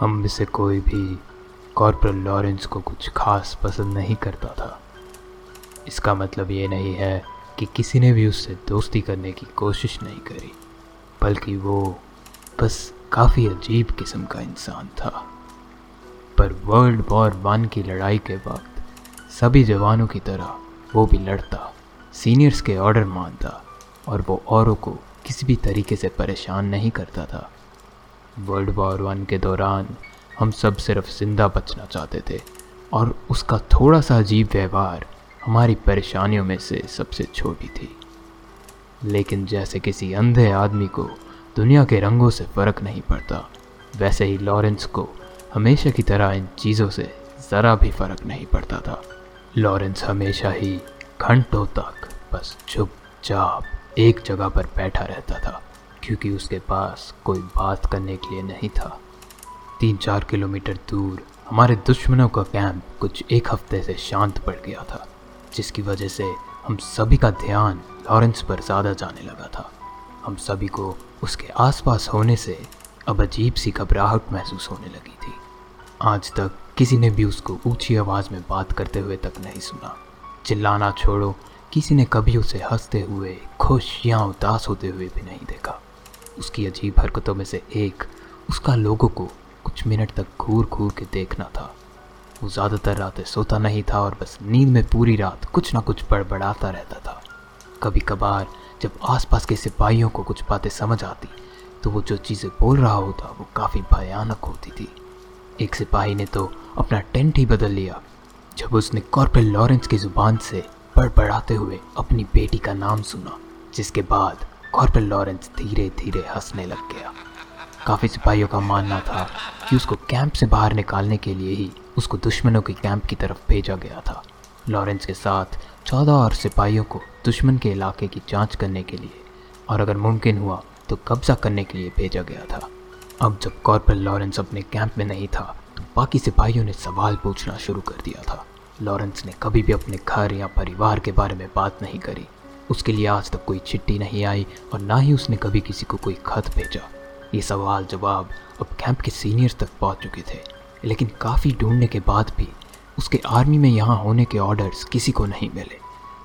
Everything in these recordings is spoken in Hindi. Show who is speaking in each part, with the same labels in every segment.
Speaker 1: हम में से कोई भी कॉर्पोरल लॉरेंस को कुछ खास पसंद नहीं करता था। इसका मतलब ये नहीं है कि किसी ने भी उससे दोस्ती करने की कोशिश नहीं करी, बल्कि वो बस काफ़ी अजीब किस्म का इंसान था। पर वर्ल्ड वॉर वन की लड़ाई के वक्त सभी जवानों की तरह वो भी लड़ता, सीनियर्स के ऑर्डर मानता और वो औरों को किसी भी तरीके से परेशान नहीं करता था। वर्ल्ड वॉर वन के दौरान हम सब सिर्फ़ ज़िंदा बचना चाहते थे और उसका थोड़ा सा अजीब व्यवहार हमारी परेशानियों में से सबसे छोटी थी। लेकिन जैसे किसी अंधे आदमी को दुनिया के रंगों से फ़र्क नहीं पड़ता, वैसे ही लॉरेंस को हमेशा की तरह इन चीज़ों से ज़रा भी फ़र्क नहीं पड़ता था। लॉरेंस हमेशा ही घंटों तक बस चुपचाप एक जगह पर बैठा रहता था। क्योंकि उसके पास कोई बात करने के लिए नहीं था। तीन चार किलोमीटर दूर हमारे दुश्मनों का कैंप कुछ एक हफ़्ते से शांत पड़ गया था, जिसकी वजह से हम सभी का ध्यान लॉरेंस पर ज़्यादा जाने लगा था। हम सभी को उसके आसपास होने से अब अजीब सी घबराहट महसूस होने लगी थी। आज तक किसी ने भी उसको ऊँची आवाज़ में बात करते हुए तक नहीं सुना। चिल्लाना छोड़ो, किसी ने कभी उसे हँसते हुए, खुश या उदास होते हुए भी नहीं उसकी अजीब हरकतों में से एक उसका लोगों को कुछ मिनट तक घूर घूर के देखना था। वो ज़्यादातर रातें सोता नहीं था और बस नींद में पूरी रात कुछ ना कुछ बड़बड़ाता रहता था। कभी कभार जब आसपास के सिपाहियों को कुछ बातें समझ आती तो वो जो चीज़ें बोल रहा होता, वो काफ़ी भयानक होती थी। एक सिपाही ने तो अपना टेंट ही बदल लिया, जब उसने कॉर्पोरल लॉरेंस की ज़ुबान से बड़बड़ाते हुए अपनी बेटी का नाम सुना, जिसके बाद कॉर्पोरल लॉरेंस धीरे धीरे हंसने लग गया। काफ़ी सिपाहियों का मानना था कि उसको कैंप से बाहर निकालने के लिए ही उसको दुश्मनों के कैंप की तरफ़ भेजा गया था। लॉरेंस के साथ चौदह और सिपाहियों को दुश्मन के इलाके की जाँच करने के लिए और अगर मुमकिन हुआ तो कब्जा करने के लिए भेजा गया था। अब जब कॉर्पोरल लॉरेंस अपने कैंप में नहीं था तो बाकी सिपाहियों ने सवाल पूछना शुरू कर दिया था। लॉरेंस ने कभी भी अपने घर या परिवार के बारे में बात नहीं करी। उसके लिए आज तक कोई चिट्ठी नहीं आई और ना ही उसने कभी किसी को कोई खत भेजा। ये सवाल जवाब अब कैंप के सीनियर्स तक पहुँच चुके थे, लेकिन काफ़ी ढूँढने के बाद भी उसके आर्मी में यहाँ होने के ऑर्डर्स किसी को नहीं मिले।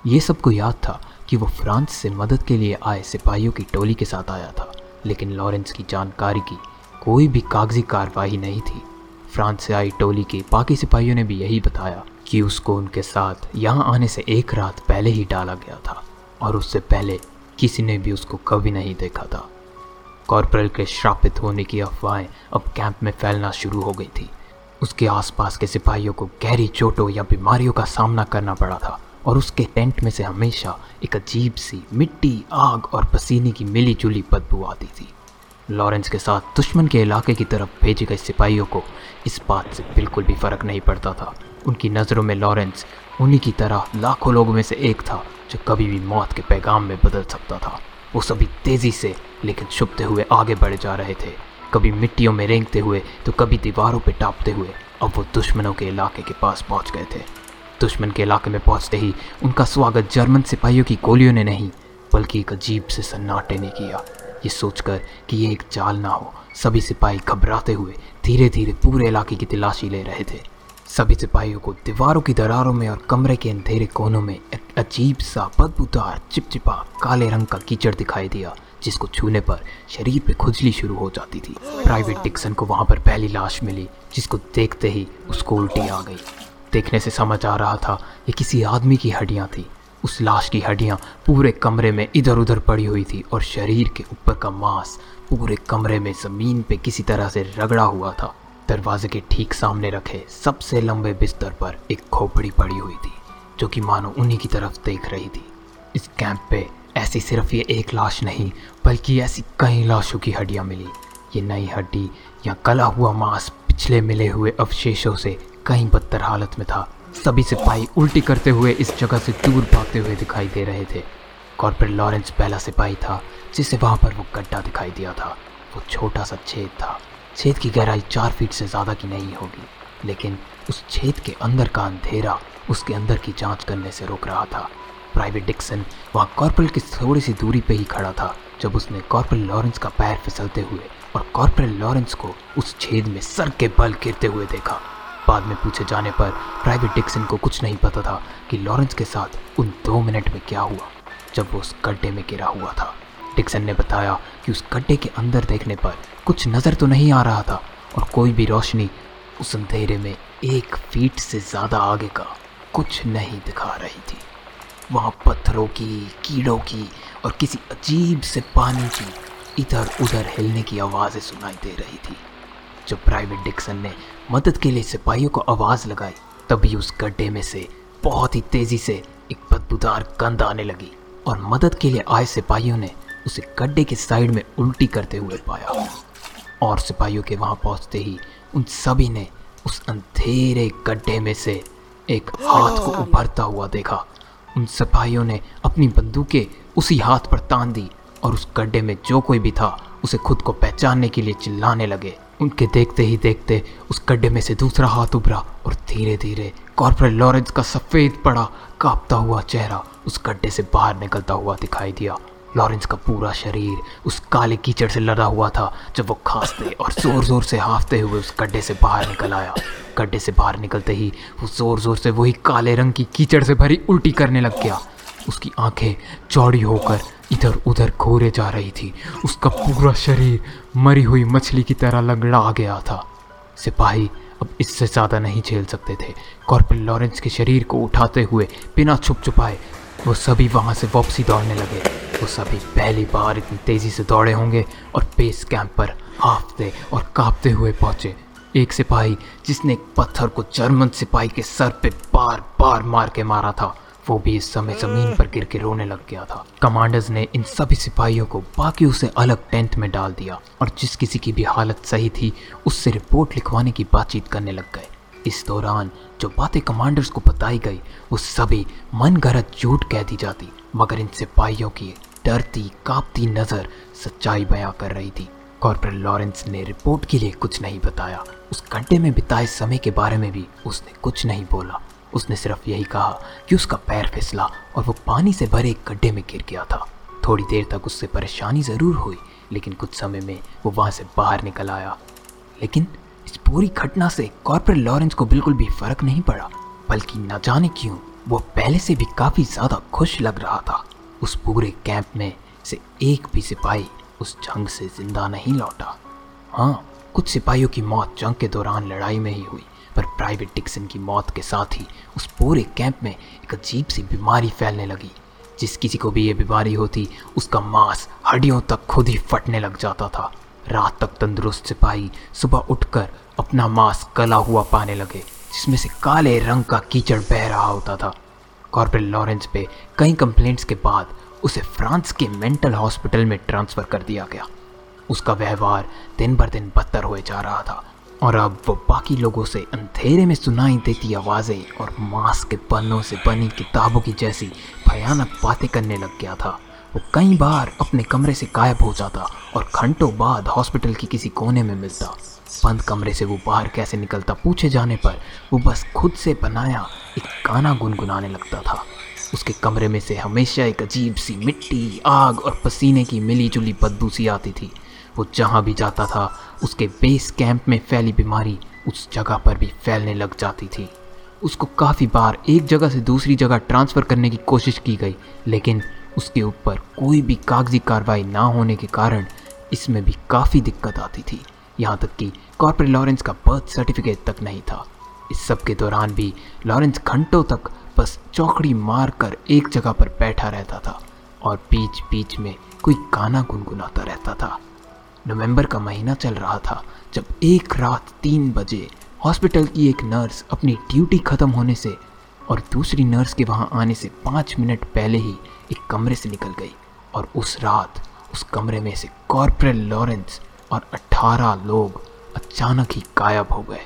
Speaker 1: ये सबको याद था कि वो फ्रांस से मदद के लिए आए सिपाहियों की टोली के साथ आया था, लेकिन लॉरेंस की जानकारी की कोई भी कागज़ी कार्रवाई नहीं थी। फ्रांस से आई टोली के बाकी सिपाहियों ने भी यही बताया कि उसको उनके साथ यहाँ आने से एक रात पहले ही डाला गया था। और उससे पहले किसी ने भी उसको कभी नहीं देखा था। कॉर्पोरल के श्रापित होने की अफवाहें अब कैंप में फैलना शुरू हो गई थी। उसके आसपास के सिपाहियों को गहरी चोटों या बीमारियों का सामना करना पड़ा था और उसके टेंट में से हमेशा एक अजीब सी मिट्टी, आग और पसीने की मिली जुली बदबू आती थी। लॉरेंस के साथ दुश्मन के इलाके की तरफ़ भेजे गए सिपाहियों को इस बात से बिल्कुल भी फ़र्क नहीं पड़ता था। उनकी नज़रों में लॉरेंस उन्हीं की तरह लाखों लोगों में से एक था, जो कभी भी मौत के पैगाम में बदल सकता था। वो सभी तेज़ी से, लेकिन छुपते हुए आगे बढ़े जा रहे थे। कभी मिट्टियों में रेंगते हुए तो कभी दीवारों पर टापते हुए, अब वो दुश्मनों के इलाके के पास पहुँच गए थे। दुश्मन के इलाके में पहुँचते ही, उनका स्वागत जर्मन सिपाहियों की गोलियों ने नहीं, बल्कि एक अजीब से सन्नाटे ने किया। ये सोचकर कि ये एक चाल ना हो, सभी सिपाही घबराते हुए धीरे धीरे पूरे इलाके की तलाशी ले रहे थे। सभी सिपाहियों को दीवारों की दरारों में और कमरे के अंधेरे कोनों में एक अजीब सा बदबूदार चिपचिपा, काले रंग का कीचड़ दिखाई दिया, जिसको छूने पर शरीर पे खुजली शुरू हो जाती थी। प्राइवेट डिक्सन को वहाँ पर पहली लाश मिली, जिसको देखते ही उसको उल्टी आ गई। देखने से समझ आ रहा था ये किसी आदमी की हड्डियाँ थी। उस लाश की हड्डियाँ पूरे कमरे में इधर उधर पड़ी हुई थी और शरीर के ऊपर का मांस पूरे कमरे में ज़मीन पे किसी तरह से रगड़ा हुआ था। दरवाजे के ठीक सामने रखे सबसे लंबे बिस्तर पर एक खोपड़ी पड़ी हुई थी, जो कि मानो उन्हीं की तरफ़ देख रही थी। इस कैंप पे ऐसी सिर्फ़ ये एक लाश नहीं, बल्कि ऐसी कई लाशों की हड्डियाँ मिली। ये नई हड्डी या कला हुआ मांस पिछले मिले हुए अवशेषों से कहीं बदतर हालत में था। सभी सिपाही उल्टी करते हुए इस जगह से दूर भागते हुए दिखाई दे रहे थे। कॉर्पोरल लॉरेंस पहला सिपाही था, जिसे वहाँ पर वो गड्ढा दिखाई दिया था। वो छोटा सा छेद था। छेद की गहराई चार फीट से ज़्यादा की नहीं होगी, लेकिन उस छेद के अंदर का अंधेरा उसके अंदर की जाँच करने से रोक रहा था। प्राइवेट डिक्सन वहाँ कॉर्पोरल की थोड़ी सी दूरी पे ही खड़ा था, जब उसने कॉर्पोरल लॉरेंस का पैर फिसलते हुए और कॉर्पोरल लॉरेंस को उस छेद में सर के बल गिरते हुए देखा। बाद में पूछे जाने पर प्राइवेट डिक्सन को कुछ नहीं पता था कि लॉरेंस के साथ उन दो मिनट में क्या हुआ, जब वो उस गड्ढे में गिरा हुआ था। डिक्सन ने बताया कि उस गड्ढे के अंदर देखने पर कुछ नज़र तो नहीं आ रहा था और कोई भी रोशनी उस अंधेरे में एक फीट से ज़्यादा आगे का कुछ नहीं दिखा रही थी। वहाँ पत्थरों की, कीड़ों की और किसी अजीब से पानी की इधर उधर हिलने की आवाज़ें सुनाई दे रही थी। जब प्राइवेट डिक्सन ने मदद के लिए सिपाहियों को आवाज़ लगाई, तभी उस गड्ढे में से बहुत ही तेज़ी से एक बदबूदार गंध आने लगी और मदद के लिए आए सिपाहियों ने उसे गड्ढे के साइड में उल्टी करते हुए पाया। और सिपाहियों के वहाँ पहुँचते ही उन सभी ने उस अंधेरे गड्ढे में से एक हाथ को उभरता हुआ देखा। उन सिपाहियों ने अपनी बंदूकें उसी हाथ पर तान दी और उस गड्ढे में जो कोई भी था, उसे खुद को पहचानने के लिए चिल्लाने लगे। उनके देखते ही देखते उस गड्ढे में से दूसरा हाथ उभरा और धीरे धीरे कॉर्पोरल लॉरेंस का सफ़ेद पड़ा कांपता हुआ चेहरा उस गड्ढे से बाहर निकलता हुआ दिखाई दिया। लॉरेंस का पूरा शरीर उस काले कीचड़ से लदा हुआ था, जब वो खांसते और ज़ोर ज़ोर से हाफते हुए उस गड्ढे से बाहर निकल आया। गड्ढे से बाहर निकलते ही वो ज़ोर ज़ोर से वही काले रंग की कीचड़ से भरी उल्टी करने लग गया। उसकी आँखें चौड़ी होकर इधर उधर घोरे जा रही थी। उसका पूरा शरीर मरी हुई मछली की तरह लंगड़ा गया था। सिपाही अब इससे ज़्यादा नहीं झेल सकते थे। कॉर्पोरल लॉरेंस के शरीर को उठाते हुए बिना छुप छुपाए वो सभी वहाँ से वापसी दौड़ने लगे। वो सभी पहली बार इतनी तेज़ी से दौड़े होंगे और बेस कैंप पर हाफते और कांपते हुए पहुँचे। एक सिपाही, जिसने एक पत्थर को जर्मन सिपाही के सर पे बार बार मार के मारा था, वो भी इस समय ज़मीन पर गिर के रोने लग गया था। कमांडर्स ने इन सभी सिपाहियों को बाकी उसे अलग टेंट में डाल दिया और जिस किसी की भी हालत सही थी, उससे रिपोर्ट लिखवाने की बातचीत करने लग गए। इस दौरान जो बातें कमांडर्स को बताई गई, वो सभी मन गरत झूठ कह दी जाती, मगर इन सिपाहियों की डरती, कांपती नज़र सच्चाई बयां कर रही थी। कॉर्पोरल लॉरेंस ने रिपोर्ट के लिए कुछ नहीं बताया। उस घंटे में बिताए समय के बारे में भी उसने कुछ नहीं बोला। उसने सिर्फ़ यही कहा कि उसका पैर फिसला और वो पानी से भरे एक गड्ढे में गिर गया था। थोड़ी देर तक उससे परेशानी ज़रूर हुई, लेकिन कुछ समय में वो वहाँ से बाहर निकल आया। लेकिन इस पूरी घटना से कॉर्पोरल लॉरेंस को बिल्कुल भी फ़र्क नहीं पड़ा, बल्कि न जाने क्यों वो पहले से भी काफ़ी ज़्यादा खुश लग रहा था। उस पूरे कैंप में से एक भी सिपाही उस जंग से ज़िंदा नहीं लौटा। हाँ कुछ सिपाहियों की मौत जंग के दौरान लड़ाई में ही हुई, पर प्राइवेट डिक्सन की मौत के साथ ही उस पूरे कैंप में एक अजीब सी बीमारी फैलने लगी। जिस किसी को भी ये बीमारी होती, उसका मांस हड्डियों तक खुद ही फटने लग जाता था। रात तक तंदुरुस्त सिपाही सुबह उठकर अपना मांस गला हुआ पाने लगे, जिसमें से काले रंग का कीचड़ बह रहा होता था। कॉर्पोरल लॉरेंस पे कई कंप्लेंट्स के बाद उसे फ्रांस के मेंटल हॉस्पिटल में ट्रांसफ़र कर दिया गया। उसका व्यवहार दिन भर दिन बदतर होए जा रहा था और अब वो बाकी लोगों से अंधेरे में सुनाई देती आवाज़ें और मांस के पन्नों से बनी किताबों की जैसी भयानक बातें करने लग गया था। वो कई बार अपने कमरे से गायब हो जाता और घंटों बाद हॉस्पिटल की किसी कोने में मिलता। बंद कमरे से वो बाहर कैसे निकलता पूछे जाने पर वो बस खुद से बनाया एक गाना गुनगुनाने लगता था। उसके कमरे में से हमेशा एक अजीब सी मिट्टी, आग और पसीने की मिली जुली बदबू सी आती थी। वो जहाँ भी जाता था, उसके बेस कैंप में फैली बीमारी उस जगह पर भी फैलने लग जाती थी। उसको काफ़ी बार एक जगह से दूसरी जगह ट्रांसफ़र करने की कोशिश की गई, लेकिन उसके ऊपर कोई भी कागज़ी कार्रवाई ना होने के कारण इसमें भी काफ़ी दिक्कत आती थी। यहाँ तक कि कॉर्पोरेट लॉरेंस का बर्थ सर्टिफिकेट तक नहीं था। इस सब के दौरान भी लॉरेंस घंटों तक बस चौकड़ी मार कर एक जगह पर बैठा रहता था और बीच बीच में कोई गाना गुनगुनाता रहता था। नवंबर का महीना चल रहा था जब एक रात तीन बजे हॉस्पिटल की एक नर्स अपनी ड्यूटी ख़त्म होने से और दूसरी नर्स के वहाँ आने से पाँच मिनट पहले ही एक कमरे से निकल गई और उस रात उस कमरे में से कॉर्पोरल लॉरेंस और अट्ठारह लोग अचानक ही गायब हो गए।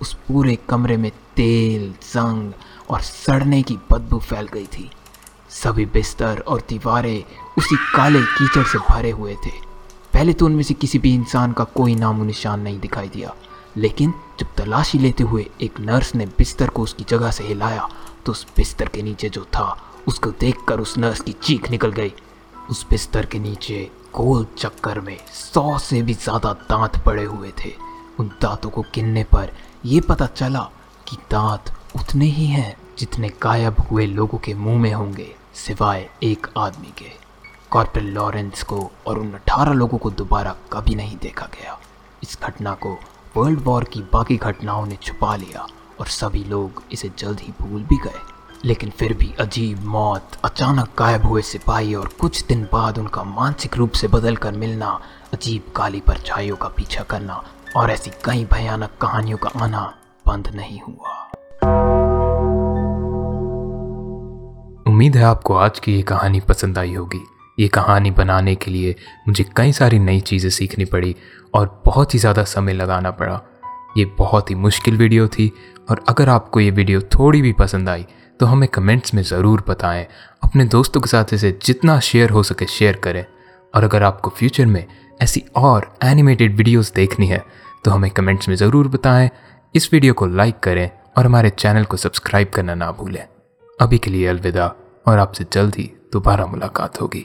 Speaker 1: उस पूरे कमरे में तेल, जंग और सड़ने की बदबू फैल गई थी। सभी बिस्तर और दीवारें उसी काले कीचड़ से भरे हुए थे। पहले तो उनमें से किसी भी इंसान का कोई नामो निशान नहीं दिखाई दिया। लेकिन जब तलाशी लेते हुए एक नर्स ने बिस्तर को उसकी जगह से हिलाया तो उस बिस्तर के नीचे जो था, उसको देखकर उस नर्स की चीख निकल गई। उस बिस्तर के नीचे गोल चक्कर में सौ से भी ज़्यादा दांत पड़े हुए थे। उन दांतों को गिनने पर यह पता चला कि दांत उतने ही हैं जितने गायब हुए लोगों के मुँह में होंगे, सिवाय एक आदमी के। कॉर्पोरल लॉरेंस को और उन अठारह लोगों को दोबारा कभी नहीं देखा गया। इस घटना को वर्ल्ड वॉर की बाकी घटनाओं ने छुपा लिया और सभी लोग इसे जल्द ही भूल भी गए। लेकिन फिर भी अजीब मौत, अचानक गायब हुए सिपाही और कुछ दिन बाद उनका मानसिक रूप से बदल कर मिलना, अजीब काली परछाइयों का पीछा करना और ऐसी कई भयानक कहानियों का आना बंद नहीं हुआ।
Speaker 2: उम्मीद है आपको आज की ये कहानी पसंद आई होगी। ये कहानी बनाने के लिए मुझे कई सारी नई चीज़ें सीखनी पड़ी और बहुत ही ज़्यादा समय लगाना पड़ा। ये बहुत ही मुश्किल वीडियो थी और अगर आपको ये वीडियो थोड़ी भी पसंद आई तो हमें कमेंट्स में ज़रूर बताएँ। अपने दोस्तों के साथ इसे जितना शेयर हो सके शेयर करें। और अगर आपको फ्यूचर में ऐसी और एनिमेटेड वीडियोस देखनी है तो हमें कमेंट्स में ज़रूर बताएँ। इस वीडियो को लाइक करें और हमारे चैनल को सब्सक्राइब करना ना भूलें। अभी के लिए अलविदा और आपसे जल्द ही दोबारा मुलाकात होगी।